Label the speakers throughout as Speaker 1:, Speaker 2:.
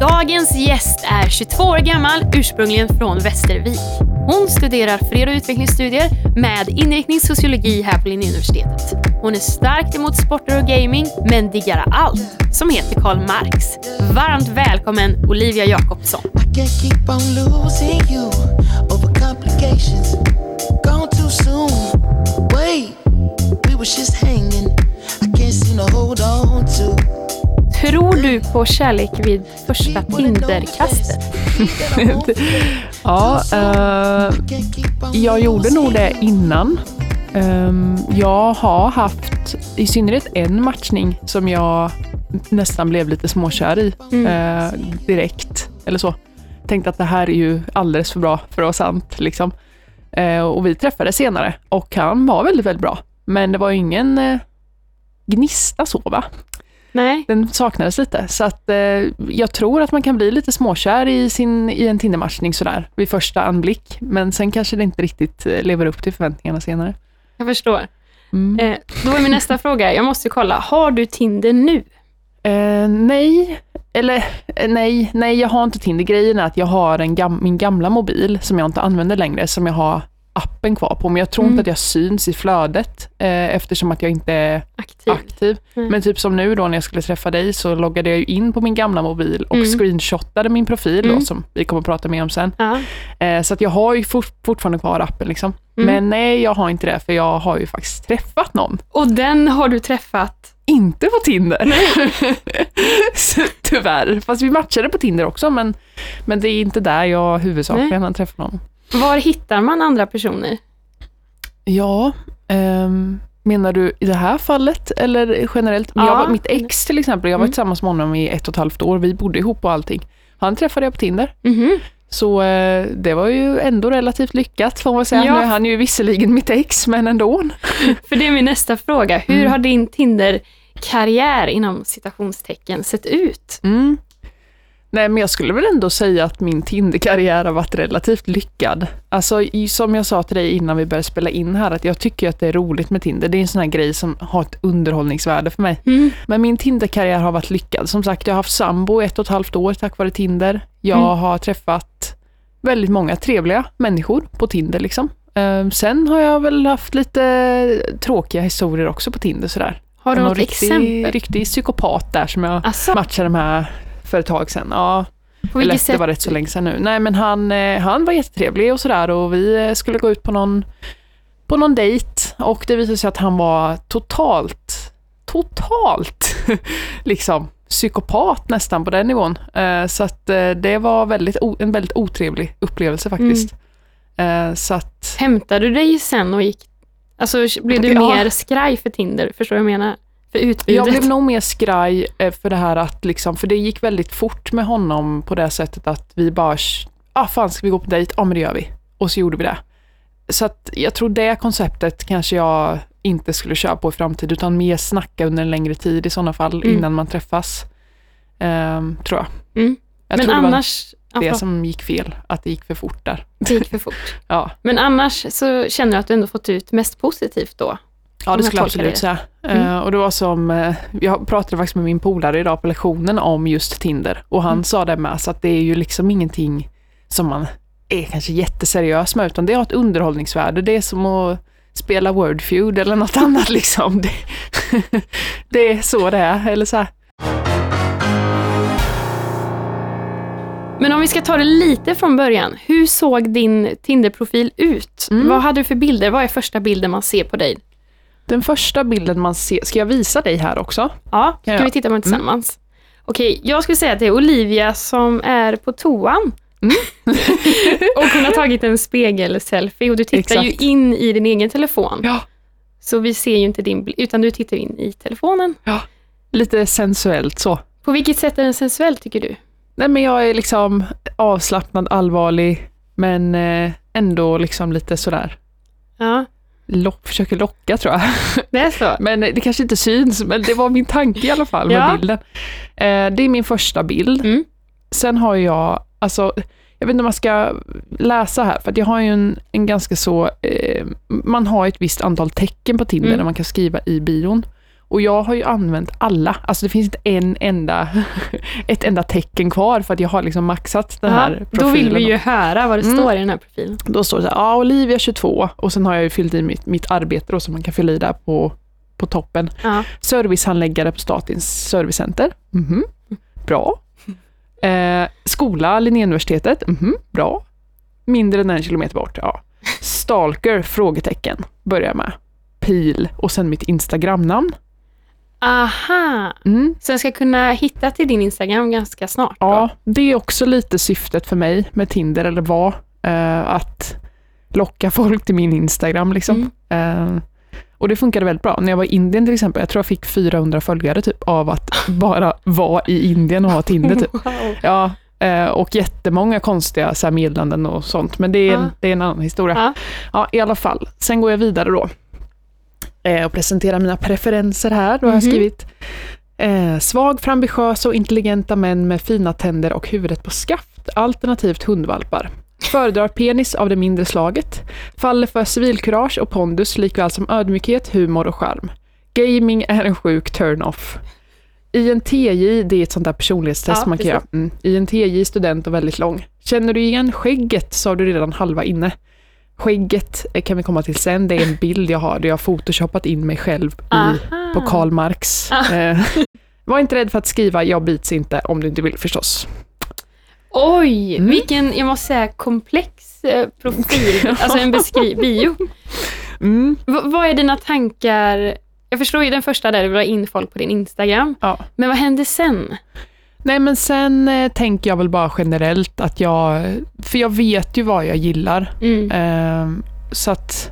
Speaker 1: Dagens gäst är 22 år gammal, ursprungligen från Västervik. Hon studerar fred och utvecklingsstudier med inriktning sociologi här på Linnéuniversitetet. Hon är starkt emot sporter och gaming, men diggar allt som heter Karl Marx. Varmt välkommen Olivia Jakobsson.
Speaker 2: Wait, we was just hanging. I can't seem to hold on to.
Speaker 1: Tror du på kärlek vid första Tinderkastet?
Speaker 3: Ja, eh, jag gjorde nog det innan. Ehm, jag har haft i synnerhet en matchning som jag nästan blev lite småkär i eh, direkt. Eller så. Tänkte att det här är ju alldeles för bra för att vara sant. Liksom. Eh, och vi träffades senare och han var väldigt, väldigt bra. Men det var ingen eh, gnista så va?
Speaker 1: Nej.
Speaker 3: Den saknades lite. Så att eh, jag tror att man kan bli lite småkär i, sin, i en Tindermatchning sådär vid första anblick. Men sen kanske det inte riktigt eh, lever upp till förväntningarna senare.
Speaker 1: Jag förstår.
Speaker 3: Mm.
Speaker 1: Eh, då är min nästa fråga, jag måste kolla, har du Tinder nu?
Speaker 3: Eh, nej, eller eh, nej, nej jag har inte Tinder. Grejen är att jag har en gam, min gamla mobil som jag inte använder längre, som jag har appen kvar på. Men jag tror
Speaker 1: Mm.
Speaker 3: inte att jag syns i flödet eh, eftersom att jag inte är
Speaker 1: Aktiv?
Speaker 3: aktiv.
Speaker 1: Mm.
Speaker 3: Men typ som nu då när jag skulle träffa dig så loggade jag in på min gamla mobil och
Speaker 1: Mm.
Speaker 3: screenshotade min profil
Speaker 1: Mm.
Speaker 3: då som vi kommer att prata mer om sen.
Speaker 1: Ja.
Speaker 3: Eh, så att jag har ju fort, fortfarande kvar appen liksom.
Speaker 1: Mm.
Speaker 3: Men nej, jag har inte det för jag har ju faktiskt träffat någon.
Speaker 1: Och den har du träffat?
Speaker 3: Inte på Tinder. så, tyvärr. Fast vi matchade på Tinder också men, men det är inte där jag huvudsakligen har träffat någon.
Speaker 1: Var hittar man andra personer?
Speaker 3: Ja, ehm, menar du i det här fallet eller generellt?
Speaker 1: Ja.
Speaker 3: Jag var, mitt ex till exempel, jag var
Speaker 1: Mm.
Speaker 3: tillsammans med honom i ett och ett halvt år. Vi bodde ihop och allting. Han träffade jag på Tinder.
Speaker 1: Mhm.
Speaker 3: Så eh, det var ju ändå relativt lyckat får man säga.
Speaker 1: Ja.
Speaker 3: Nu är han ju visserligen mitt ex, men ändå.
Speaker 1: För det är min nästa fråga. Hur
Speaker 3: Mm.
Speaker 1: har din Tinder-karriär inom citationstecken sett ut?
Speaker 3: Mm. Nej, men jag skulle väl ändå säga att min Tinder-karriär har varit relativt lyckad. Alltså, som jag sa till dig innan vi började spela in här, att jag tycker att det är roligt med Tinder. Det är en sån här grej som har ett underhållningsvärde för mig.
Speaker 1: Mm.
Speaker 3: Men min Tinder-karriär har varit lyckad. Som sagt, jag har haft sambo ett och ett halvt år tack vare Tinder. Jag
Speaker 1: Mm.
Speaker 3: har träffat väldigt många trevliga människor på Tinder. Liksom. Eh, sen har jag väl haft lite tråkiga historier också på Tinder. Sådär.
Speaker 1: Har du något
Speaker 3: riktig,
Speaker 1: exempel?
Speaker 3: riktig psykopat där som jag
Speaker 1: Alltså,
Speaker 3: matchade med för ett tag sedan. Ja,
Speaker 1: på
Speaker 3: eller
Speaker 1: vilket
Speaker 3: det
Speaker 1: sätt?
Speaker 3: var rätt så länge sedan nu. Nej men han, eh, han var jättetrevlig och sådär och vi eh, skulle gå ut på någon, på någon dejt och det visade sig att han var totalt, totalt liksom psykopat nästan på den nivån. Eh, Så att det var väldigt, en väldigt otrevlig upplevelse faktiskt. Eh, Så att,
Speaker 1: Hämtade du dig sen och gick... Alltså, blev du
Speaker 3: Ja.
Speaker 1: mer skraj för Tinder? Förstår du vad jag menar? För utbudet?
Speaker 3: jag blev nog mer skraj eh, för det här att liksom, för det gick väldigt fort med honom på det sättet att vi bara, ah fan ska vi gå på dejt? Ja men det gör vi. Och så gjorde vi det. Så att jag tror det konceptet kanske jag inte skulle köra på i framtiden utan mer snacka under en längre tid i sådana fall
Speaker 1: Mm.
Speaker 3: innan man träffas. Ehm, tror jag.
Speaker 1: Mm.
Speaker 3: jag
Speaker 1: Men
Speaker 3: tror
Speaker 1: annars...
Speaker 3: det
Speaker 1: Ja,
Speaker 3: som gick fel, att det gick för fort där.
Speaker 1: det gick för fort.
Speaker 3: Ja,
Speaker 1: Men annars så känner du att du ändå fått ut mest positivt då?
Speaker 3: Ja, det skulle jag absolut säga.
Speaker 1: Mm.
Speaker 3: Eh, och det var som, eh, jag pratade faktiskt med min polare idag på lektionen om just Tinder och han
Speaker 1: Mm.
Speaker 3: sa det med, så att det är ju liksom ingenting som man är kanske jätteseriös med, utan det har ett underhållningsvärde. Det är som att spela Wordfeud eller något annat liksom. Det, det är så det är, eller så här.
Speaker 1: Men om vi ska ta det lite från början. Hur såg din Tinder-profil ut?
Speaker 3: Mm.
Speaker 1: Vad hade du för bilder? Vad är första bilden man ser på dig?
Speaker 3: Den första bilden man ser, ska jag visa dig här också?
Speaker 1: Ja, ska
Speaker 3: jag?
Speaker 1: vi titta på den tillsammans? Okej, jag skulle säga att det är Olivia som är på toan.
Speaker 3: Mm.
Speaker 1: och hon har tagit en spegelselfie och du tittar
Speaker 3: Exakt.
Speaker 1: ju in i din egen telefon.
Speaker 3: Ja.
Speaker 1: Så vi ser ju inte din bild, utan du tittar in i telefonen.
Speaker 3: Lite sensuellt så.
Speaker 1: På vilket sätt är den sensuell tycker du?
Speaker 3: Nej men jag är liksom avslappnad, allvarlig, men eh, ändå liksom lite sådär
Speaker 1: Ja,
Speaker 3: lock, försöker locka tror jag.
Speaker 1: det är så.
Speaker 3: Men det kanske inte syns, men det var min tanke i alla fall med
Speaker 1: Ja.
Speaker 3: bilden. Eh, det är min första bild.
Speaker 1: Mm.
Speaker 3: Sen har jag, alltså, jag vet inte om man ska läsa här, för jag har ju en, en ganska så, eh, man har ett visst antal tecken på Tinder
Speaker 1: Mm.
Speaker 3: där man kan skriva i bion. Och jag har ju använt alla. Alltså det finns inte en enda, ett enda tecken kvar för att jag har liksom maxat den här
Speaker 1: Ja,
Speaker 3: profilen.
Speaker 1: då vill vi ju höra vad det
Speaker 3: Mm.
Speaker 1: står i den här profilen.
Speaker 3: Då står det så här, ja, Olivia 22 och sen har jag ju fyllt i mitt, mitt arbete då som man kan fylla i där på, på toppen.
Speaker 1: Ja.
Speaker 3: Servicehandläggare på Statens servicecenter. Mhm. Bra. Eh, skola, Linnéuniversitetet. Mhm. Bra. Mindre än en kilometer bort. Ja. Stalker? Frågetecken. Börjar med. Pil och sen mitt Instagramnamn.
Speaker 1: Aha!
Speaker 3: Mm.
Speaker 1: Så jag ska kunna hitta till din Instagram ganska snart då?
Speaker 3: Ja, det är också lite syftet för mig med Tinder, eller var, eh, att locka folk till min Instagram. Liksom.
Speaker 1: Mm.
Speaker 3: Eh, och det funkade väldigt bra. När jag var i Indien till exempel, jag tror jag fick 400 följare typ av att bara vara i Indien och ha Tinder. Typ.
Speaker 1: Wow.
Speaker 3: Ja, eh, och jättemånga konstiga så meddelanden och sånt, men det är, en,
Speaker 1: Ja.
Speaker 3: det är en annan historia.
Speaker 1: Ja.
Speaker 3: Ja, i alla fall. Sen går jag vidare då eh, och presenterar mina preferenser här. Då har jag
Speaker 1: Mhm.
Speaker 3: skrivit eh, svag för ambitiösa och intelligenta män med fina tänder och huvudet på skaft, alternativt hundvalpar. Föredrar penis av det mindre slaget. Faller för civilkurage och pondus likväl som ödmjukhet, humor och charm. Gaming är en sjuk turn-off. INTJ, det är ett sånt där personlighetstest
Speaker 1: Ja,
Speaker 3: man kan göra. Mm. INTJ, student och väldigt lång. Känner du igen skägget så har du redan halva inne. Skägget kan vi komma till sen. Det är en bild jag har där jag har photoshopat in mig själv i, på Karl Marx.
Speaker 1: Ah.
Speaker 3: Eh, var inte rädd för att skriva “jag bits inte” om du inte vill förstås.
Speaker 1: Oj,
Speaker 3: Mm.
Speaker 1: vilken, jag måste säga, komplex eh, profil. Alltså en beskriv, bio.
Speaker 3: Mm.
Speaker 1: V- vad är dina tankar? Jag förstår ju den första där, du vill ha in folk på din Instagram.
Speaker 3: Ja.
Speaker 1: Men vad händer sen?
Speaker 3: Nej men sen eh, tänker jag väl bara generellt att jag, för jag vet ju vad jag gillar.
Speaker 1: Mm.
Speaker 3: Ehm, så att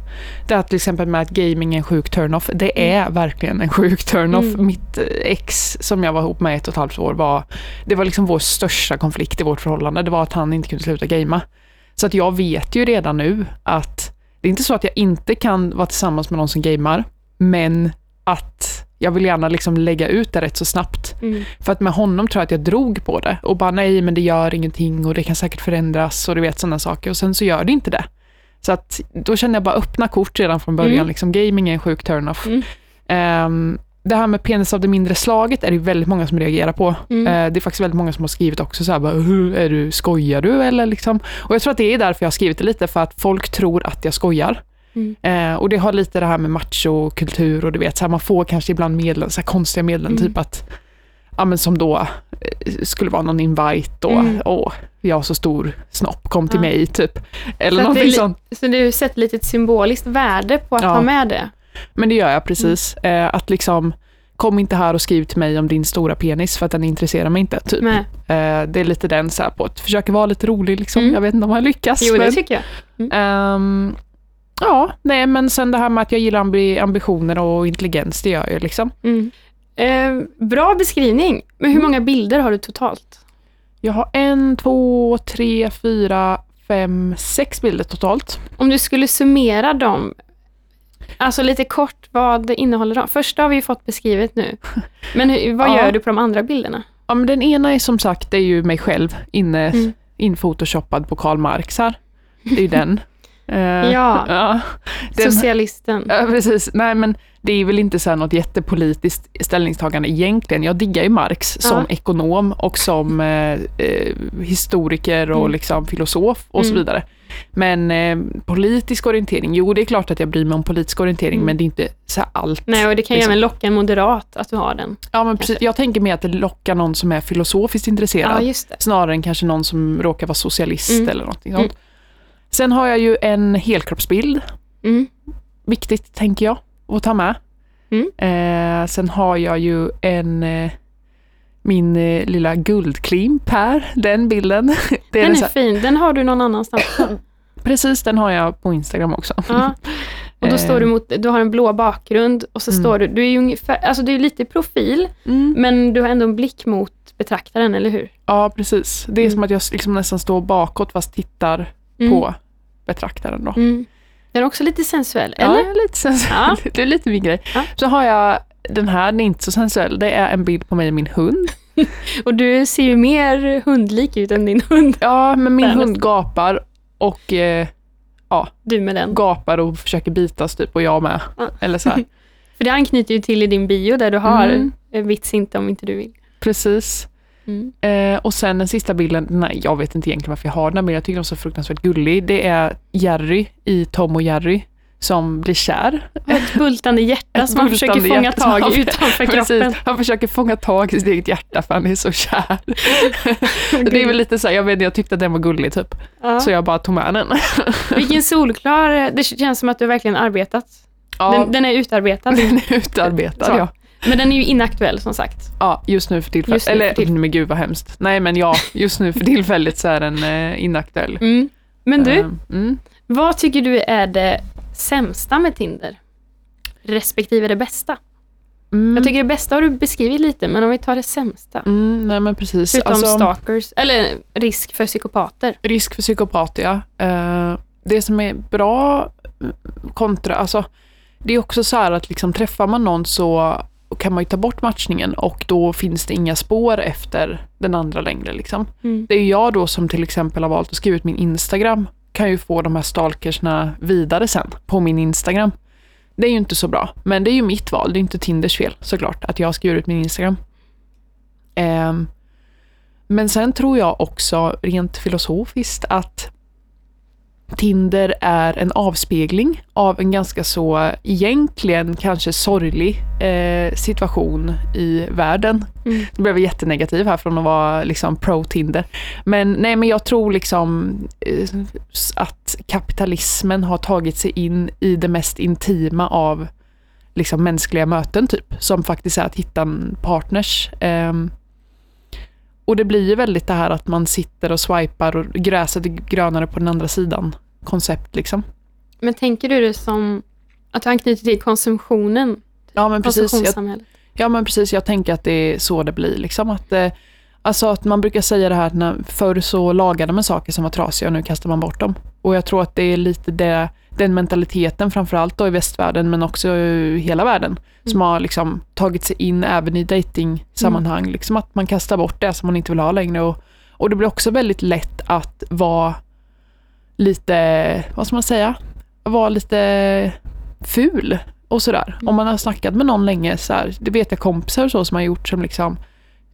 Speaker 3: det här till exempel med att gaming är en sjuk turn-off, det är verkligen en sjuk turn-off.
Speaker 1: Mm.
Speaker 3: Mitt eh, ex som jag var ihop med ett och ett halvt år var, det var liksom vår största konflikt i vårt förhållande, det var att han inte kunde sluta gamea. Så att jag vet ju redan nu att det är inte så att jag inte kan vara tillsammans med någon som gamar, men att jag vill gärna liksom lägga ut det rätt så snabbt.
Speaker 1: Mm.
Speaker 3: För att med honom tror jag att jag drog på det och bara nej men det gör ingenting och det kan säkert förändras och du vet sådana saker och sen så gör det inte det. Så att då känner jag bara öppna kort redan från början,
Speaker 1: Mm.
Speaker 3: liksom gaming är en sjuk turn-off.
Speaker 1: Mm.
Speaker 3: Ehm, det här med penis av det mindre slaget är det väldigt många som reagerar på.
Speaker 1: Mm.
Speaker 3: Eh, det är faktiskt väldigt många som har skrivit också så här, bara, "Hur är du, skojar du eller liksom? Och jag tror att det är därför jag har skrivit det lite, för att folk tror att jag skojar.
Speaker 1: Mm.
Speaker 3: Eh, och det har lite det här med machokultur och du vet, så här, man får kanske ibland medlen, så konstiga medlen,
Speaker 1: Mm.
Speaker 3: typ att, ja men som då eh, skulle vara någon invite och,
Speaker 1: Mm.
Speaker 3: åh, jag har så stor snopp, kom till
Speaker 1: Ja.
Speaker 3: mig, typ. Eller
Speaker 1: Så det
Speaker 3: någonting sånt.
Speaker 1: Så du sätter lite ett symboliskt värde på att
Speaker 3: Ja.
Speaker 1: ha med det?
Speaker 3: Men det gör jag precis.
Speaker 1: Mm.
Speaker 3: Eh, att liksom, kom inte här och skriv till mig om din stora penis, för att den intresserar mig inte. Typ. Eh, det är lite den så här på att försöka vara lite rolig, liksom.
Speaker 1: Mm.
Speaker 3: jag vet inte om jag lyckas.
Speaker 1: Jo, det
Speaker 3: men,
Speaker 1: tycker jag.
Speaker 3: ehm, ja, nej men sen det här med att jag gillar ambi- ambitioner och intelligens, det gör jag liksom.
Speaker 1: Mm. Eh, bra beskrivning. Men hur
Speaker 3: Mm.
Speaker 1: många bilder har du totalt?
Speaker 3: Jag har en, två, tre, fyra, fem, sex bilder totalt.
Speaker 1: Om du skulle summera dem, alltså lite kort, vad innehåller de? Första har vi ju fått beskrivet nu. Men hur, vad
Speaker 3: Ja.
Speaker 1: gör du på de andra bilderna?
Speaker 3: Ja, men den ena är som sagt, det är ju mig själv inne,
Speaker 1: Mm.
Speaker 3: infotoshoppad på Karl Marx här. Det är ju den. Eh,
Speaker 1: Ja.
Speaker 3: ja. Den,
Speaker 1: Socialisten.
Speaker 3: Ja, precis. Nej, men det är väl inte så här något jättepolitiskt ställningstagande egentligen. Jag diggar ju Marx
Speaker 1: Ja.
Speaker 3: som ekonom och som eh, eh, historiker och
Speaker 1: Mm.
Speaker 3: liksom filosof och så
Speaker 1: Mm.
Speaker 3: vidare. Men eh, politisk orientering, jo det är klart att jag bryr mig om politisk orientering,
Speaker 1: Mm.
Speaker 3: men det är inte så allt.
Speaker 1: Nej, och det kan
Speaker 3: liksom.
Speaker 1: även locka en moderat att du har den.
Speaker 3: Ja, men precis. Jag tänker mer att det lockar någon som är filosofiskt intresserad,
Speaker 1: Ja,
Speaker 3: snarare än kanske någon som råkar vara socialist
Speaker 1: Mm.
Speaker 3: eller någonting sånt. Sen har jag ju en helkroppsbild,
Speaker 1: Mm.
Speaker 3: viktigt tänker jag att ta med.
Speaker 1: Mm.
Speaker 3: Eh, sen har jag ju en eh, min eh, lilla guldklimp här, den bilden. Det är
Speaker 1: Den är fin. Den har du någon annanstans.
Speaker 3: precis, den har jag på Instagram också.
Speaker 1: Ja. Och då
Speaker 3: Eh.
Speaker 1: står du mot, du har en blå bakgrund och så
Speaker 3: Mm.
Speaker 1: står du, du är ju ungefär, alltså du är lite i profil,
Speaker 3: Mm.
Speaker 1: men du har ändå en blick mot betraktaren, eller hur?
Speaker 3: Ja, precis. Det är
Speaker 1: Mm.
Speaker 3: som att jag liksom nästan står bakåt fast tittar
Speaker 1: Mm.
Speaker 3: på betraktaren då.
Speaker 1: Mm. Den är också lite sensuell,
Speaker 3: Ja,
Speaker 1: eller?
Speaker 3: lite sensuell. Det är lite min grej.
Speaker 1: Ja.
Speaker 3: Så har jag den här, den är inte så sensuell. Det är en bild på mig och min hund.
Speaker 1: Och du ser ju mer hundlik ut än din hund.
Speaker 3: Ja, men min hund gapar och eh,
Speaker 1: Du med den.
Speaker 3: gapar och försöker bitas typ och jag med.
Speaker 1: Ja.
Speaker 3: Eller så.
Speaker 1: För det anknyter ju till i din bio där du har
Speaker 3: Mm.
Speaker 1: vits inte om inte du vill.
Speaker 3: Precis.
Speaker 1: Mm.
Speaker 3: Eh, och sen den sista bilden, nej jag vet inte egentligen varför jag har den här bilden, jag tycker den är så fruktansvärt gullig. Det är Jerry i Tom och Jerry som blir kär.
Speaker 1: Ett bultande hjärta
Speaker 3: Ett
Speaker 1: som man försöker fånga tag
Speaker 3: han-
Speaker 1: i utanför
Speaker 3: Precis,
Speaker 1: kroppen.
Speaker 3: han försöker fånga tag i sitt eget hjärta för han är så kär. det är väl lite så här, jag vet jag tyckte att den var gullig typ.
Speaker 1: Ja.
Speaker 3: Så jag bara tog med den.
Speaker 1: Vilken solklar, det känns som att du verkligen arbetat.
Speaker 3: Ja,
Speaker 1: Den, den är utarbetad.
Speaker 3: den är utarbetad
Speaker 1: Så.
Speaker 3: ja.
Speaker 1: Men den är ju inaktuell som sagt.
Speaker 3: Ja, just nu för tillfället.
Speaker 1: Nu för
Speaker 3: Eller,
Speaker 1: tillfället.
Speaker 3: men gud vad hemskt. Nej men ja, just nu för tillfället så är den eh, inaktuell.
Speaker 1: Mm. Men du,
Speaker 3: Eh, mm.
Speaker 1: vad tycker du är det sämsta med Tinder? Respektive det bästa?
Speaker 3: Mm.
Speaker 1: Jag tycker det bästa har du beskrivit lite, men om vi tar det sämsta.
Speaker 3: Mm, nej men precis.
Speaker 1: Förutom
Speaker 3: Alltså,
Speaker 1: stalkers, eller risk för psykopater.
Speaker 3: risk för psykopat, ja. Eh, det som är bra mm, kontra, alltså det är också så här att liksom träffar man någon så kan man ju ta bort matchningen och då finns det inga spår efter den andra längre. Liksom.
Speaker 1: Mm.
Speaker 3: Det är jag då som till exempel har valt att skriva ut min Instagram kan ju få de här stalkersna vidare sen på min Instagram. Det är ju inte så bra, men det är ju mitt val. Det är inte Tinders fel såklart att jag skriver ut min Instagram. Ehm, men sen tror jag också rent filosofiskt att Tinder är en avspegling av en ganska så egentligen kanske sorglig eh, situation i världen.
Speaker 1: Mm.
Speaker 3: Nu blev jag jättenegativ här från att vara liksom pro-Tinder. Men nej, men jag tror liksom eh, att kapitalismen har tagit sig in i det mest intima av liksom mänskliga möten typ, som faktiskt är att hitta partners. Ehm, och det blir ju väldigt det här att man sitter och swipar och gräset är grönare på den andra sidan koncept liksom.
Speaker 1: Men tänker du det som att du anknyter till konsumtionen?
Speaker 3: Ja men precis. Jag, ja men precis, jag tänker att det är så det blir liksom. Att, eh, alltså att man brukar säga det här att när, förr så lagade man saker som var trasiga och nu kastar man bort dem. Och jag tror att det är lite det, den mentaliteten framförallt då i västvärlden men också i hela världen som har liksom tagit sig in även i dating-sammanhang. Liksom att man kastar bort det som man inte vill ha längre. Och, och det blir också väldigt lätt att vara lite, vad ska man säga, vara lite ful och sådär. Om man har snackat med någon länge, så här, det vet jag kompisar och så som har gjort som liksom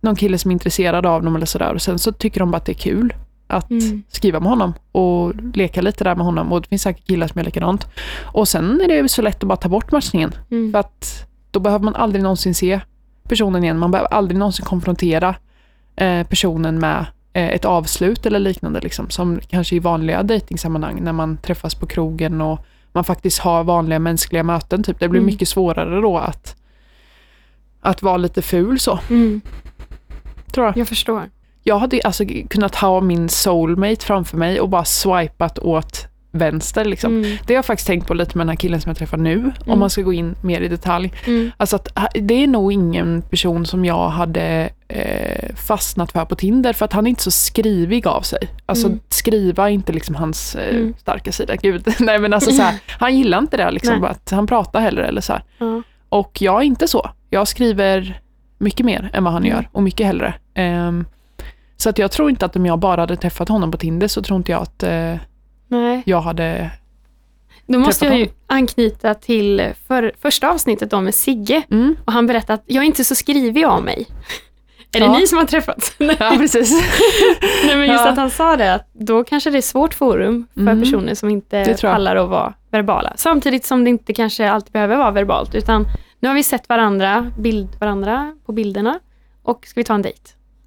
Speaker 3: någon kille som är intresserad av dem eller sådär och sen så tycker de bara att det är kul att
Speaker 1: Mm.
Speaker 3: skriva med honom och leka lite där med honom och det finns säkert killar som gör likadant. Och sen är det ju så lätt att bara ta bort matchningen
Speaker 1: Mm.
Speaker 3: för att då behöver man aldrig någonsin se personen igen. Man behöver aldrig någonsin konfrontera eh, personen med eh, ett avslut eller liknande. Liksom, som kanske i vanliga dejtingsammanhang när man träffas på krogen och man faktiskt har vanliga mänskliga möten. Typ. Det blir
Speaker 1: Mm.
Speaker 3: mycket svårare då att, att vara lite ful så,
Speaker 1: Mm.
Speaker 3: tror jag.
Speaker 1: Jag förstår.
Speaker 3: Jag hade alltså kunnat ha min soulmate framför mig och bara swipat åt vänster. Liksom.
Speaker 1: Mm.
Speaker 3: Det har jag faktiskt tänkt på lite med den här killen som jag träffar nu, om man ska gå in mer i detalj.
Speaker 1: Mm.
Speaker 3: Alltså att det är nog ingen person som jag hade eh, fastnat för på Tinder för att han är inte så skrivig av sig. Alltså
Speaker 1: Mm.
Speaker 3: skriva är inte liksom hans eh,
Speaker 1: Mm.
Speaker 3: starka sida. Gud. Nej men alltså så här, han gillar inte det liksom, att han pratar hellre eller så. Och jag är inte så. Jag skriver mycket mer än vad han
Speaker 1: Mm.
Speaker 3: gör och mycket hellre. Ehm, så att jag tror inte att om jag bara hade träffat honom på Tinder så tror inte jag att eh,
Speaker 1: Nej.
Speaker 3: jag hade...
Speaker 1: Då måste jag ju anknyta till för, första avsnittet då med Sigge.
Speaker 3: Mm.
Speaker 1: Och han berättade att jag är inte så skrivig av mig. Är det
Speaker 3: Ja.
Speaker 1: ni som har träffats? Nej,
Speaker 3: Ja precis.
Speaker 1: Nej, men just
Speaker 3: Ja.
Speaker 1: att han sa det, att då kanske det är svårt forum för
Speaker 3: Mm.
Speaker 1: personer som inte pallar att vara verbala. Samtidigt som det inte kanske alltid behöver vara verbalt, utan nu har vi sett varandra, bild varandra på bilderna och ska vi ta en dejt?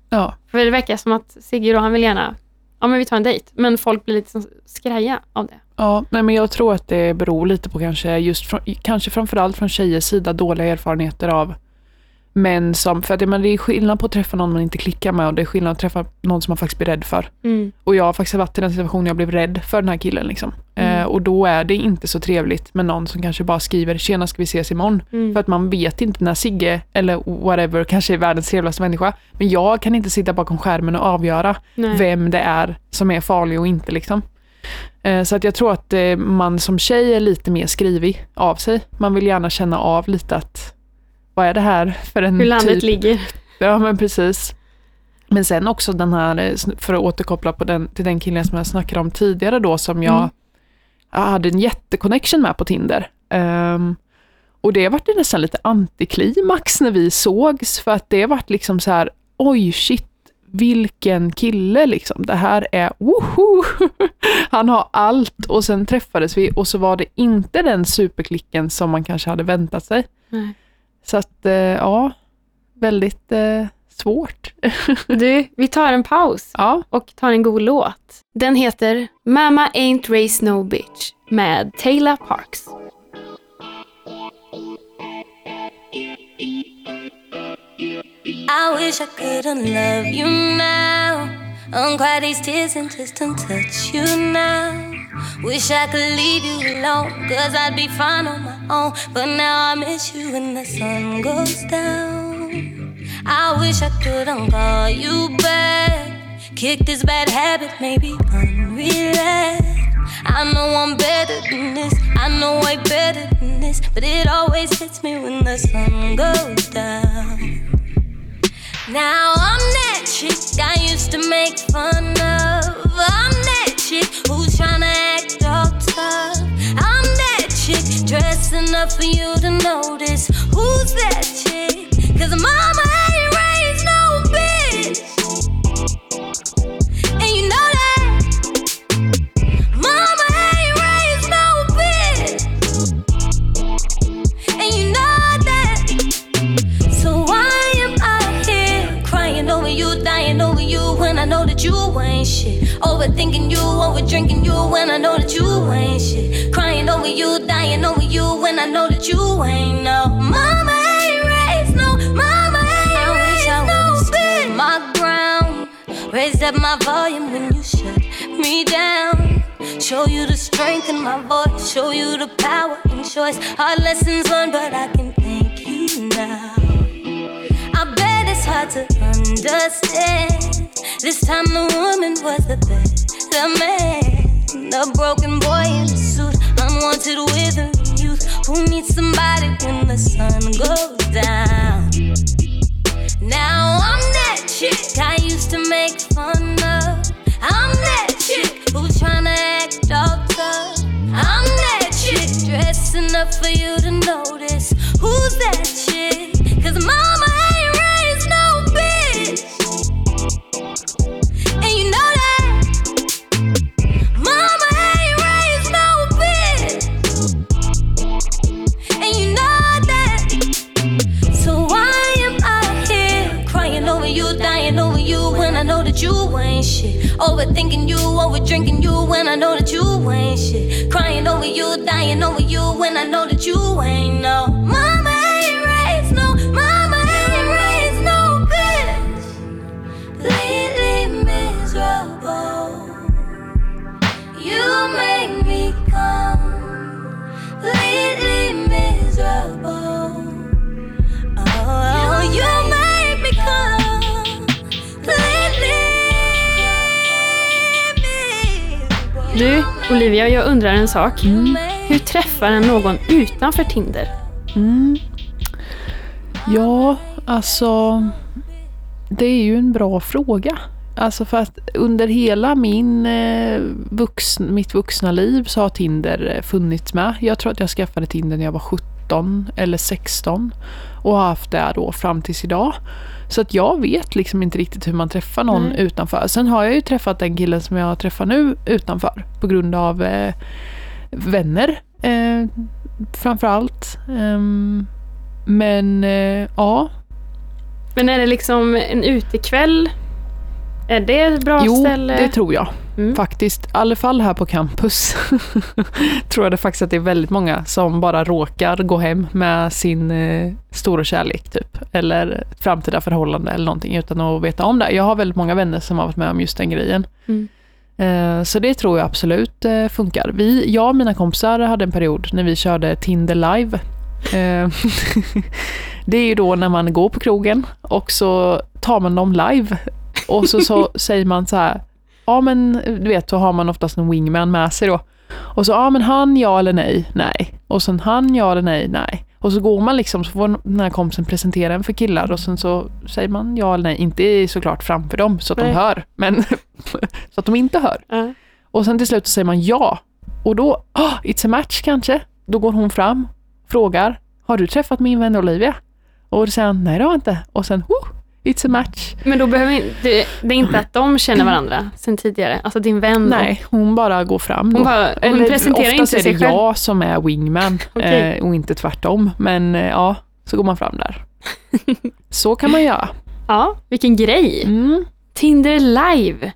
Speaker 3: Ja.
Speaker 1: För det verkar som att Sigge då, han vill gärna, ja men vi tar en dejt, men folk blir lite skraja av det.
Speaker 3: Ja, nej, men jag tror att det beror lite på kanske just från, kanske framförallt från tjejers sida dåliga erfarenheter av män som, för att jag menar, det är skillnad på att träffa någon man inte klickar med och det är skillnad att träffa någon som man faktiskt blir rädd för.
Speaker 1: Mm.
Speaker 3: Och jag har faktiskt varit i den situationen jag blev rädd för den här killen liksom.
Speaker 1: Mm.
Speaker 3: Eh, och då är det inte så trevligt med någon som kanske bara skriver tjena ska vi ses imorgon.
Speaker 1: Mm.
Speaker 3: För att man vet inte när Sigge eller whatever kanske är världens trevligaste människa. Men jag kan inte sitta bakom skärmen och avgöra
Speaker 1: Nej.
Speaker 3: vem det är som är farlig och inte. Liksom. Eh, Så att jag tror att eh, man som tjej är lite mer skrivig av sig. Man vill gärna känna av lite att vad är det här för en
Speaker 1: Hur landet
Speaker 3: typ?
Speaker 1: ligger.
Speaker 3: Ja men precis. Men sen också den här, eh, för att återkoppla på den, till den killen som jag snackade om tidigare då som jag
Speaker 1: Mm.
Speaker 3: jag hade en jätteconnection med på Tinder. Ehm, Och det vart nästan lite antiklimax när vi sågs, för att det vart liksom så här, oj shit, vilken kille liksom. Det här är, woho! Han har allt och sen träffades vi och så var det inte den superklicken som man kanske hade väntat sig.
Speaker 1: Nej.
Speaker 3: Så att, eh, ja, väldigt eh, svårt.
Speaker 1: Du, vi tar en paus
Speaker 3: ja,
Speaker 1: och tar en god låt. Den heter Mama Ain't Raised No Bitch med Taylor Parks.
Speaker 4: I wish I couldn't love you now. Uncry these tears and just don't touch you now. Wish I could leave you alone, cause I'd be fine on my own. But now I miss you when the sun goes down. I wish I couldn't call you back. Kick this bad habit, maybe unrelax. I know I'm better than this, I know way better than this. But it always hits me when the sun goes down. Now I'm that chick I used to make fun of. I'm that chick who's tryna up for you to notice. Who's that chick? Cause mama know that you ain't shit? Overthinking you, over drinking you when I know that you ain't shit. Crying over you, dying over you when I know that you ain't no. Mama ain't raised no, mama ain't raised no bitch. My ground, raised up my volume when you shut me down. Show you the strength in my voice, show you the power in choice. Hard lessons learned, but I can thank you now. I bet it's hard to understand. This time the woman was the better man. The broken boy in the suit, unwanted withered youth who needs somebody when the sun goes down. Now I'm that chick I used to make fun of. I'm that chick who's tryna act all tough. I'm that chick dressing up for you to notice. Who's that chick? Cause mama Overthinking you, over drinking you when I know that you ain't shit. Crying over you, dying over you when I know that you ain't no. Mama
Speaker 1: Olivia, jag undrar en sak. Hur träffar en någon utanför Tinder?
Speaker 3: Mm. Ja, alltså det är ju en bra fråga. Alltså för att under hela min, eh, vuxn, mitt vuxna liv så har Tinder eh, funnits med. Jag tror att jag skaffade Tinder när jag var 17 eller 16 och har haft det då fram tills idag. Så att jag vet liksom inte riktigt hur man träffar någon
Speaker 1: Nej.
Speaker 3: utanför. Sen har jag ju träffat den killen som jag träffar nu utanför på grund av eh, vänner eh, framförallt. Ehm, men eh, ja,
Speaker 1: Men är det liksom en utekväll? Är det ett bra
Speaker 3: jo
Speaker 1: ställe?
Speaker 3: det tror jag.
Speaker 1: Mm.
Speaker 3: Faktiskt, i alla fall här på campus tror jag det faktiskt att det är väldigt många som bara råkar gå hem med sin eh, stora kärlek typ. Eller framtida förhållande eller någonting utan att veta om det. Jag har väldigt många vänner som har varit med om just den grejen.
Speaker 1: Mm.
Speaker 3: Eh, så det tror jag absolut eh, funkar. Vi, jag och mina kompisar hade en period när vi körde Tinder live. Eh, det är ju då när man går på krogen och så tar man dem live och så, så säger man så här, ja men du vet, så har man oftast en wingman med sig då. Och så, ja men han ja eller nej, nej. Och sen han ja eller nej, nej. Och så går man liksom, så får den här kompisen presentera en för killar och sen så säger man ja eller nej. Inte såklart framför dem så att
Speaker 1: Nej.
Speaker 3: de hör, men så att de inte hör.
Speaker 1: Ja.
Speaker 3: Och sen till slut så säger man ja. Och då, oh, it's a match kanske. Då går hon fram, frågar, har du träffat min vän Olivia? Och då säger han, nej det har jag inte. Och sen, oh, it's a match.
Speaker 1: Men då behöver det, det är inte att de känner varandra sen tidigare? Alltså din vän? och-
Speaker 3: Nej, hon bara går fram.
Speaker 1: Hon, bara, hon presenterar
Speaker 3: oftast
Speaker 1: inte
Speaker 3: är
Speaker 1: sig
Speaker 3: det
Speaker 1: själv?
Speaker 3: jag som är wingman
Speaker 1: Okej.
Speaker 3: eh, och inte tvärtom. Men eh, ja, så går man fram där. så kan man göra.
Speaker 1: Ja, vilken grej.
Speaker 3: Mm.
Speaker 1: Tinder live.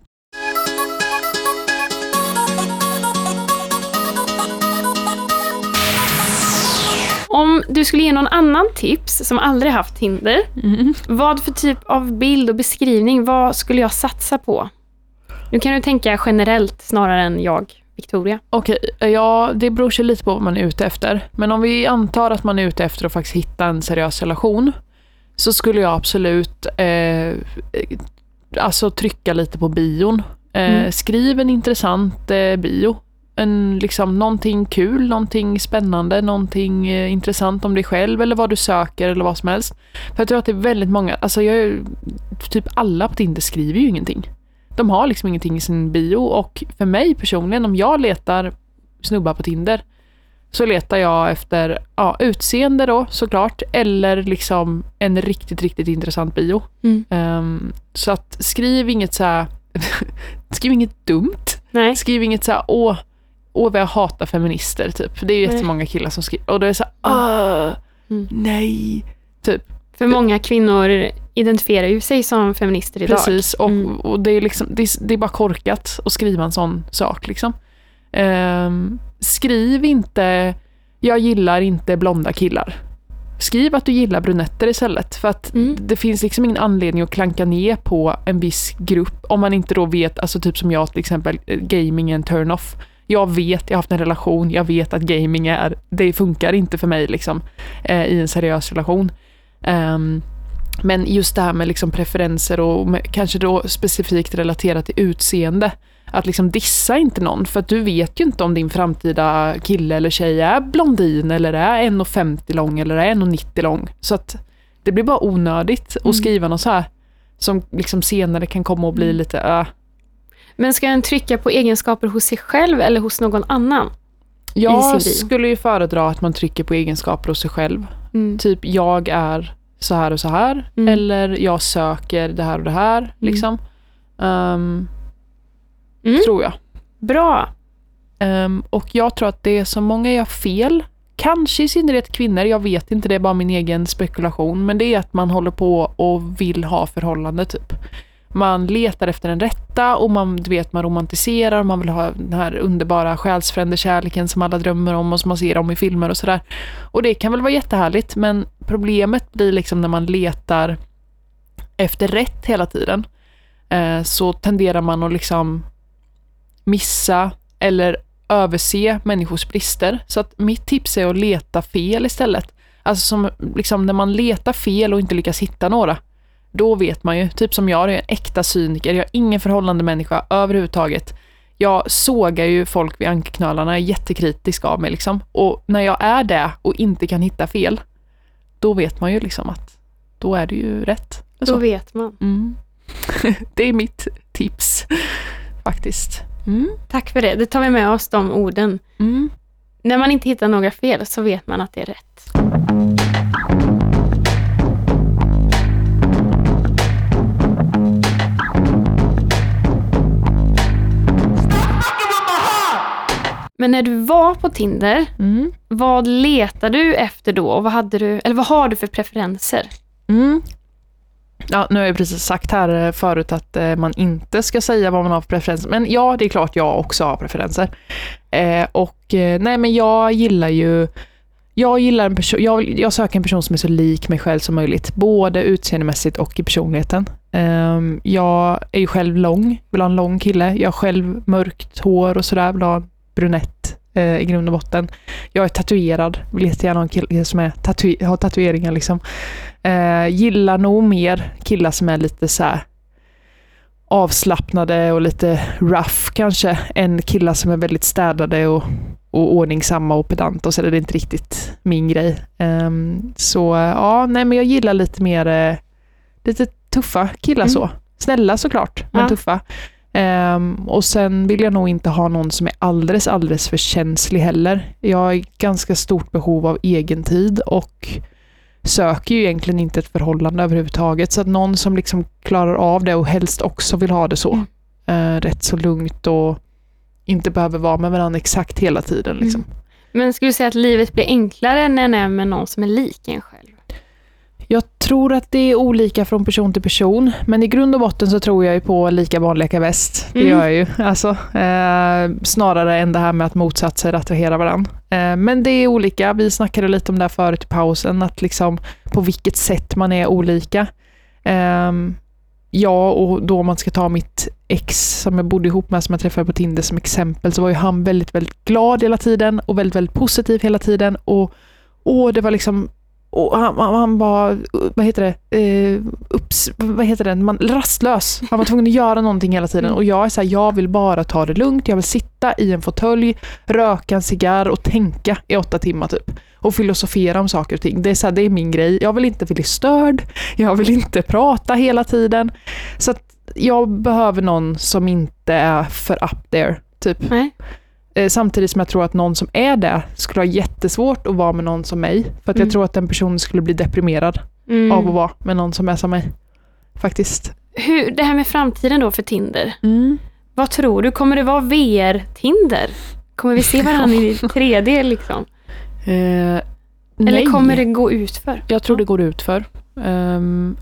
Speaker 1: Om du skulle ge någon annan tips som aldrig haft Tinder,
Speaker 3: Mm.
Speaker 1: vad för typ av bild och beskrivning, vad skulle jag satsa på? Nu kan du tänka generellt snarare än jag, Victoria.
Speaker 3: Okej, ja det beror sig lite på vad man är ute efter. Men om vi antar att man är ute efter att faktiskt hitta en seriös relation så skulle jag absolut eh, alltså trycka lite på bion. Eh,
Speaker 1: Mm.
Speaker 3: Skriv en intressant eh, bio. En, liksom, någonting kul, någonting spännande, någonting eh, intressant om dig själv eller vad du söker eller vad som helst. För jag tror att det är väldigt många, alltså jag, typ alla på Tinder skriver ju ingenting. De har liksom ingenting i sin bio och för mig personligen, om jag letar snubbar på Tinder så letar jag efter ja, utseende då såklart eller liksom en riktigt, riktigt intressant bio.
Speaker 1: Mm.
Speaker 3: Ehm, så att skriv inget så här, skriv inget dumt.
Speaker 1: Nej.
Speaker 3: Skriv inget så här, åh, åh vad jag hatar feminister typ. Det är ju
Speaker 1: Nej.
Speaker 3: jättemånga killar som skriver och det är så här, "Åh,
Speaker 1: Mm.
Speaker 3: nej. Typ.
Speaker 1: För många kvinnor identifierar ju sig som feminister idag.
Speaker 3: Precis, och,
Speaker 1: Mm.
Speaker 3: och det, är liksom, det, är, det är bara korkat att skriva en sån sak. Liksom. Ehm, skriv inte, jag gillar inte blonda killar. Skriv att du gillar brunetter istället. För att
Speaker 1: Mm.
Speaker 3: det finns liksom ingen anledning att klanka ner på en viss grupp om man inte då vet, alltså typ som jag till exempel, eh, gaming är en turn-off. Jag vet, jag har haft en relation, jag vet att gaming är, det funkar inte för mig liksom eh, i en seriös relation. Ehm, men just det här med liksom preferenser och med, kanske då specifikt relaterat till utseende. Att liksom dissa inte någon, för att du vet ju inte om din framtida kille eller tjej är blondin eller är 1,50 lång eller är 1,90 lång. Så att det blir bara onödigt
Speaker 1: Mm.
Speaker 3: att skriva något så här som liksom senare kan komma att bli
Speaker 1: Mm.
Speaker 3: lite äh.
Speaker 1: Men ska en trycka på egenskaper hos sig själv eller hos någon annan?
Speaker 3: Jag skulle ju föredra att man trycker på egenskaper hos sig själv.
Speaker 1: Mm.
Speaker 3: Typ jag är så här och så här.
Speaker 1: Mm.
Speaker 3: Eller jag söker det här och det här. Liksom. Ehm,
Speaker 1: Mm.
Speaker 3: Tror jag.
Speaker 1: Bra.
Speaker 3: Ehm, och jag tror att det är så många gör fel. Kanske i synnerhet kvinnor, jag vet inte, det är bara min egen spekulation. Men det är att man håller på och vill ha förhållande typ. Man letar efter den rätta och man, du vet, man romantiserar och man vill ha den här underbara själsfrände kärleken som alla drömmer om och som man ser om i filmer och sådär. Och det kan väl vara jättehärligt men problemet blir liksom när man letar efter rätt hela tiden eh, så tenderar man att liksom missa eller överse människors brister. Så att mitt tips är att leta fel istället. Alltså som liksom när man letar fel och inte lyckas hitta några. Då vet man ju, typ som jag, jag är en äkta cyniker, jag är ingen förhållande människa överhuvudtaget. Jag sågar ju folk vid ankerknölarna, jag är jättekritisk av mig liksom. Och när jag är det och inte kan hitta fel, då vet man ju liksom att då är det ju rätt.
Speaker 1: Då vet man.
Speaker 3: Mm. det är mitt tips faktiskt. Mm.
Speaker 1: Tack för det. Det tar vi med oss, de orden.
Speaker 3: Mm.
Speaker 1: När man inte hittar några fel så vet man att det är rätt. Men när du var på Tinder,
Speaker 3: Mm.
Speaker 1: vad letade du efter då? Och vad, hade du, eller vad har du för preferenser?
Speaker 3: Mm. Ja, nu har jag precis sagt här eh, förut att eh, man inte ska säga vad man har för preferenser. Men ja, det är klart jag också har preferenser. Eh, och eh, nej, men jag gillar ju jag, gillar en person, jag, jag söker en person som är så lik mig själv som möjligt, både utseendemässigt och i personligheten. Ehm, jag är ju själv lång, vill ha en lång kille. Jag har själv mörkt hår och sådär, vill ha en brunett eh, i grund och botten. Jag är tatuerad, vill jättegärna ha en kille som är tatu- har tatueringar. Liksom. Eh, gillar nog mer killar som är lite så här avslappnade och lite rough kanske, än killar som är väldigt städade och, och ordningsamma och pedanta och så är det inte riktigt min grej. Ehm, så ja, nej men jag gillar lite mer eh, lite tuffa killar
Speaker 1: Mm.
Speaker 3: så. Snälla såklart, men
Speaker 1: Ja.
Speaker 3: tuffa. Ehm, och sen vill jag nog inte ha någon som är alldeles, alldeles för känslig heller. Jag har ganska stort behov av egen tid och söker ju egentligen inte ett förhållande överhuvudtaget. Så att någon som liksom klarar av det och helst också vill ha det så. Eh, rätt så lugnt och inte behöver vara med varandra exakt hela tiden. Liksom.
Speaker 1: Men skulle du säga att livet blir enklare när en är med någon som är lik en själv?
Speaker 3: Jag tror att det är olika från person till person, men i grund och botten så tror jag ju på lika barn leka bäst. Det
Speaker 1: Mm.
Speaker 3: gör jag ju. Alltså, eh, snarare än det här med att motsatser attraherar varandra. Eh, men det är olika. Vi snackade lite om det här förut i pausen, att liksom på vilket sätt man är olika. Eh, ja, och då om man ska ta mitt ex som jag bodde ihop med, som jag träffade på Tinder som exempel, så var ju han väldigt, väldigt glad hela tiden och väldigt, väldigt positiv hela tiden. Och, och det var liksom och han, han, han var, vad heter det, eh, upps, vad heter det, man, rastlös. Han var tvungen att göra någonting hela tiden. Och jag är så här, jag vill bara ta det lugnt. Jag vill sitta i en fåtölj, röka en cigarr och tänka i åtta timmar typ. Och filosofera om saker och ting. Det är, så här, det är min grej. Jag vill inte bli störd. Jag vill inte prata hela tiden. Så att jag behöver någon som inte är för up there. Typ.
Speaker 1: Nej.
Speaker 3: Eh, Samtidigt som jag tror att någon som är det skulle ha jättesvårt att vara med någon som mig. För att
Speaker 1: Mm.
Speaker 3: jag tror att den personen skulle bli deprimerad
Speaker 1: Mm.
Speaker 3: av att vara med någon som är som mig. Faktiskt.
Speaker 1: Hur, det här med framtiden då för Tinder. Vad tror du? Kommer det vara VR-Tinder? Kommer vi se varandra i 3D liksom?
Speaker 3: Eh,
Speaker 1: Eller
Speaker 3: nej.
Speaker 1: kommer det gå ut för?
Speaker 3: Jag tror det går ut för. Ehm,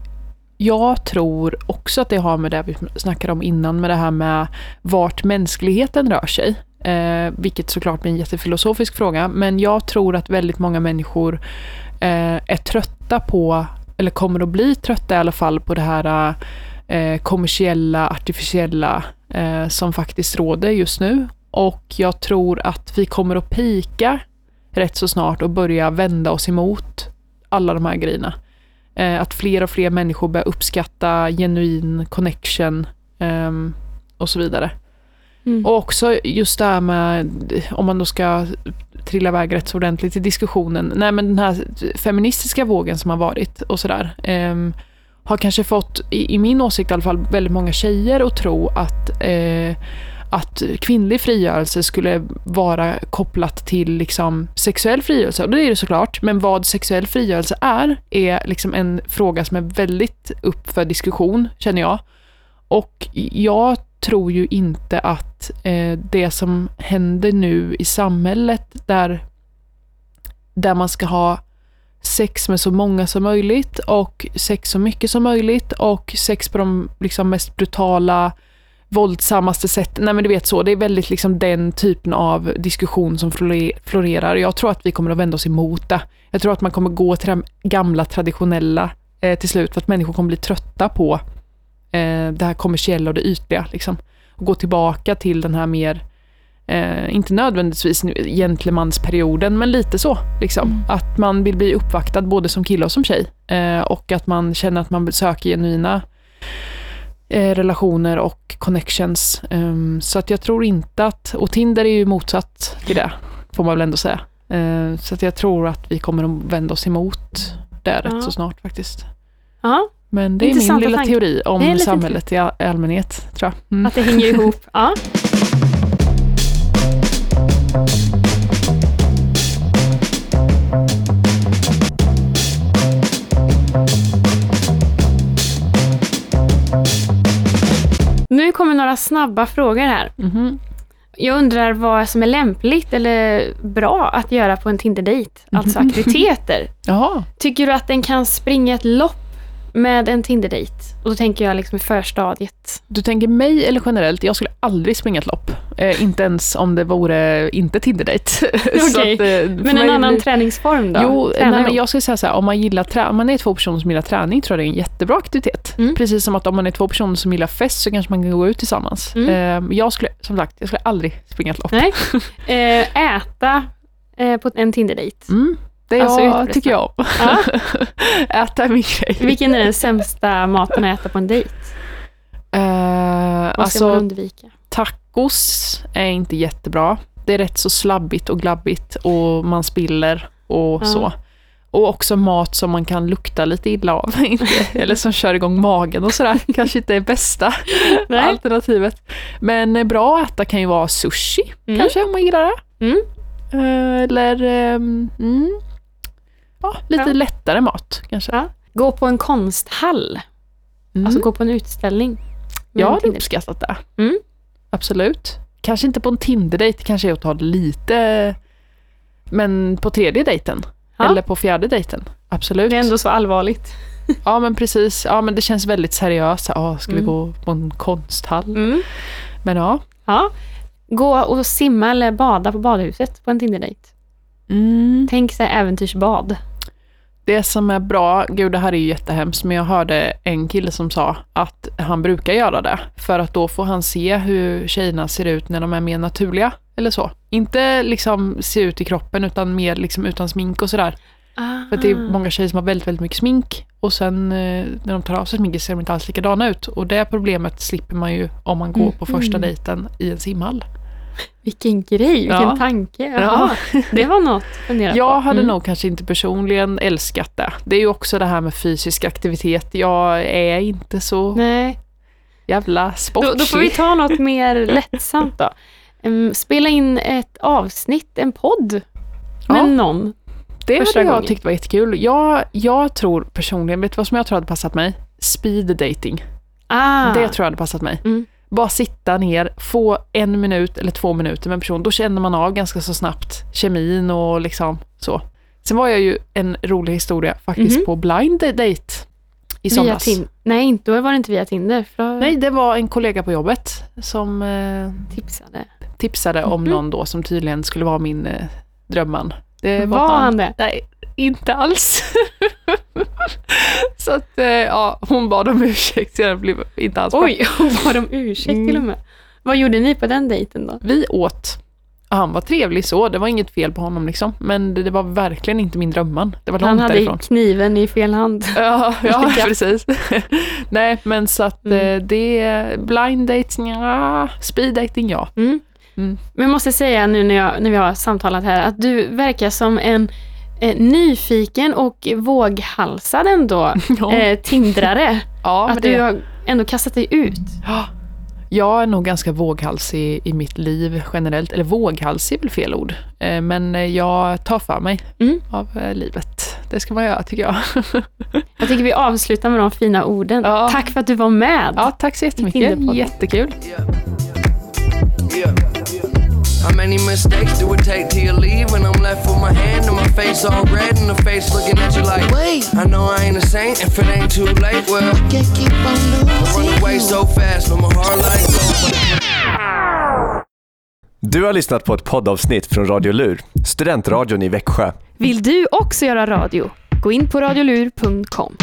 Speaker 3: jag tror också att det har med det vi snackade om innan, med det här med vart mänskligheten rör sig. Eh, vilket såklart blir en jättefilosofisk fråga, men jag tror att väldigt många människor eh, är trötta på, eller kommer att bli trötta i alla fall, på det här eh, kommersiella, artificiella eh, som faktiskt råder just nu. Och jag tror att vi kommer att pika rätt så snart och börja vända oss emot alla de här grejerna. Eh, att fler och fler människor börjar uppskatta genuin connection ehm, och så vidare.
Speaker 1: Mm.
Speaker 3: Och också just det här med, om man då ska trilla iväg rätt så ordentligt i diskussionen, nej men den här feministiska vågen som har varit och sådär, ehm, har kanske fått, i, i min åsikt i alla fall, väldigt många tjejer att tro att eh, att kvinnlig frigörelse skulle vara kopplat till liksom sexuell frigörelse. Och det är det såklart, men vad sexuell frigörelse är, är liksom en fråga som är väldigt upp för diskussion, känner jag. Och jag tror ju inte att eh, det som händer nu i samhället, där, där man ska ha sex med så många som möjligt och sex så mycket som möjligt och sex på de liksom mest brutala våldsammaste sätt. Nej men du vet så, det är väldigt liksom den typen av diskussion som florerar. Jag tror att vi kommer att vända oss emot det. Jag tror att man kommer gå till det gamla traditionella eh, till slut för att människor kommer bli trötta på eh, det här kommersiella och det ytliga. Liksom. Och gå tillbaka till den här mer, eh, inte nödvändigtvis gentlemansperioden, men lite så. Liksom. Att man vill bli uppvaktad både som kille och som tjej. Eh, och att man känner att man söker genuina eh, relationer och connections. Ehm, så att jag tror inte att, och Tinder är ju motsatt till det, får man väl ändå säga. Eh, så att jag tror att vi kommer att vända oss emot det
Speaker 1: Ja.
Speaker 3: rätt så snart faktiskt.
Speaker 1: Ja,
Speaker 3: Men det är min
Speaker 1: Intressanta
Speaker 3: lilla
Speaker 1: tankar.
Speaker 3: teori om samhället i all- allmänhet, tror jag. Mm.
Speaker 1: att det hänger ihop. Ja. Nu kommer några snabba frågor här.
Speaker 3: Mhm.
Speaker 1: Jag undrar vad som är lämpligt eller bra att göra på en Tinder-dejt, alltså aktiviteter. Tycker du att den kan springa ett lopp med en Tinder-dejt? Och då tänker jag liksom i förstadiet.
Speaker 3: du tänker mig eller generellt? Jag skulle aldrig springa ett lopp. Eh, inte ens om det vore inte Tinder-dejt. Att, eh,
Speaker 1: Men en annan
Speaker 3: blir-
Speaker 1: träningsform då?
Speaker 3: Jo, nej, men jag skulle säga så här, om man, gillar trä- om man är två personer som gillar träning tror jag det är en jättebra aktivitet.
Speaker 1: Mm.
Speaker 3: Precis som att om man är två personer som gillar fest så kanske man kan gå ut tillsammans.
Speaker 1: Mm.
Speaker 3: Eh, jag skulle, som sagt, jag skulle aldrig springa ett lopp.
Speaker 1: Nej. Eh, äta eh, på en Tinder-dejt.
Speaker 3: Mm, det
Speaker 1: Alltså
Speaker 3: jag, tycker jag om.
Speaker 1: Ja.
Speaker 3: Äta är min grej.
Speaker 1: Vilken är den sämsta maten att äta på en dejt?
Speaker 3: Eh,
Speaker 1: Vad ska
Speaker 3: alltså,
Speaker 1: man undvika?
Speaker 3: tacos är inte jättebra. Det är rätt så slabbigt och glabbigt och man spiller och
Speaker 1: Ja.
Speaker 3: så. Och också mat som man kan lukta lite illa av. Eller som kör igång magen och sådär. Kanske inte är bästa
Speaker 1: Nej.
Speaker 3: alternativet. Men eh, bra att äta kan ju vara sushi,
Speaker 1: Mm.
Speaker 3: kanske om man gillar det.
Speaker 1: Mm.
Speaker 3: Eh, Eller ehm, mm, ja, lite
Speaker 1: Ja.
Speaker 3: lättare mat kanske.
Speaker 1: Ja. Gå på en konsthall.
Speaker 3: Mm.
Speaker 1: Alltså gå på en utställning.
Speaker 3: jag hade uppskattat det.
Speaker 1: Mm.
Speaker 3: Absolut. Kanske inte på en Tinder-dejt, kanske är att ta det lite... Men på tredje dejten.
Speaker 1: Ja.
Speaker 3: Eller på fjärde dejten. Absolut.
Speaker 1: Det är ändå så allvarligt.
Speaker 3: Ja men precis. Ja men det känns väldigt seriöst. Ja, ska vi
Speaker 1: Mm.
Speaker 3: gå på en konsthall?
Speaker 1: Mm.
Speaker 3: Men ja.
Speaker 1: Ja. Gå och simma eller bada på badhuset på en Tinder-dejt.
Speaker 3: Mm.
Speaker 1: Tänk så här äventyrsbad.
Speaker 3: Det som är bra, gud det här är ju jättehemskt, men jag hörde en kille som sa att han brukar göra det. För att då får han se hur tjejerna ser ut när de är mer naturliga. Eller så. Inte liksom se ut i kroppen utan mer liksom utan smink och sådär. För det är
Speaker 1: Ah.
Speaker 3: många tjejer som har väldigt, väldigt mycket smink och sen eh, när de tar av sig sminket ser de inte alls likadana ut. Och det problemet slipper man ju om man går på första
Speaker 1: Mhm.
Speaker 3: dejten i en simhall.
Speaker 1: Vilken grej, vilken
Speaker 3: Ja.
Speaker 1: tanke. Jaha. Det var något att fundera
Speaker 3: Jag
Speaker 1: på.
Speaker 3: hade
Speaker 1: Mm.
Speaker 3: nog kanske inte personligen älskat det. Det är ju också det här med fysisk aktivitet. Jag är inte så
Speaker 1: Nej.
Speaker 3: jävla sportslig.
Speaker 1: Då, då får vi ta något mer lättsamt då. Spela in ett avsnitt, en podd med
Speaker 3: Ja.
Speaker 1: någon.
Speaker 3: det hade jag
Speaker 1: gången.
Speaker 3: tyckt var jättekul. Jag, jag tror personligen, vet du vad som jag tror hade passat mig? Speed dating.
Speaker 1: Ah.
Speaker 3: Det tror jag hade passat mig.
Speaker 1: Mm.
Speaker 3: Bara sitta ner, få en minut eller två minuter med en person. Då känner man av ganska så snabbt kemin och liksom så. Sen var jag ju en rolig historia faktiskt
Speaker 1: Mhm.
Speaker 3: på blind date i somras.
Speaker 1: Nej, då var det inte via Tinder. Då
Speaker 3: Nej, det var en kollega på jobbet som eh,
Speaker 1: tipsade.
Speaker 3: tipsade om
Speaker 1: Mhm.
Speaker 3: någon då som tydligen skulle vara min eh, drömman. Det
Speaker 1: Var han det?
Speaker 3: Nej, inte alls. så att, eh, ja, hon bad om ursäkt, så jag blev inte alls bra.
Speaker 1: Oj, hon bad om ursäkt
Speaker 3: Mm.
Speaker 1: till och med. Vad gjorde ni på den dejten då?
Speaker 3: Vi åt. Han var trevlig så, det var inget fel på honom liksom. Men det, det var verkligen inte min drömman. Det var
Speaker 1: Han
Speaker 3: långt
Speaker 1: hade
Speaker 3: därifrån.
Speaker 1: kniven i fel hand.
Speaker 3: Ja, ja precis. Nej, men så att
Speaker 1: Mm.
Speaker 3: eh, det, blind dates, ja, speed dating ja.
Speaker 1: Mm.
Speaker 3: Mm.
Speaker 1: Men jag måste säga nu när, jag, när vi har samtalat här att du verkar som en eh, nyfiken och våghalsad ändå
Speaker 3: Ja,
Speaker 1: eh, tindrare.
Speaker 3: ja
Speaker 1: att
Speaker 3: det,
Speaker 1: du har ändå kastat dig ut.
Speaker 3: Ja, Jag är nog ganska våghalsig i mitt liv generellt. Eller våghalsig är väl fel ord. Eh, Men jag tar för mig
Speaker 1: Mm.
Speaker 3: av eh, livet. Det ska man göra tycker jag.
Speaker 1: Jag tycker vi avslutar med de fina orden.
Speaker 3: Ja.
Speaker 1: Tack för att du var med.
Speaker 3: Ja, tack så jättemycket. Jättekul.
Speaker 5: Yeah. How many mistakes do it take till you leave? And I'm left with my hand and my face all red and the face looking at you like,
Speaker 2: Wait,
Speaker 5: I know I ain't a saint if it ain't too late. Well,
Speaker 2: can't keep on
Speaker 5: run
Speaker 2: losing
Speaker 5: away
Speaker 2: you.
Speaker 5: so fast, no my heart like gold.
Speaker 6: Du har lyssnat på ett poddavsnitt från Radio Lur, studentradion i Växjö.
Speaker 1: Vill du också göra radio? Gå in på radiolur.com.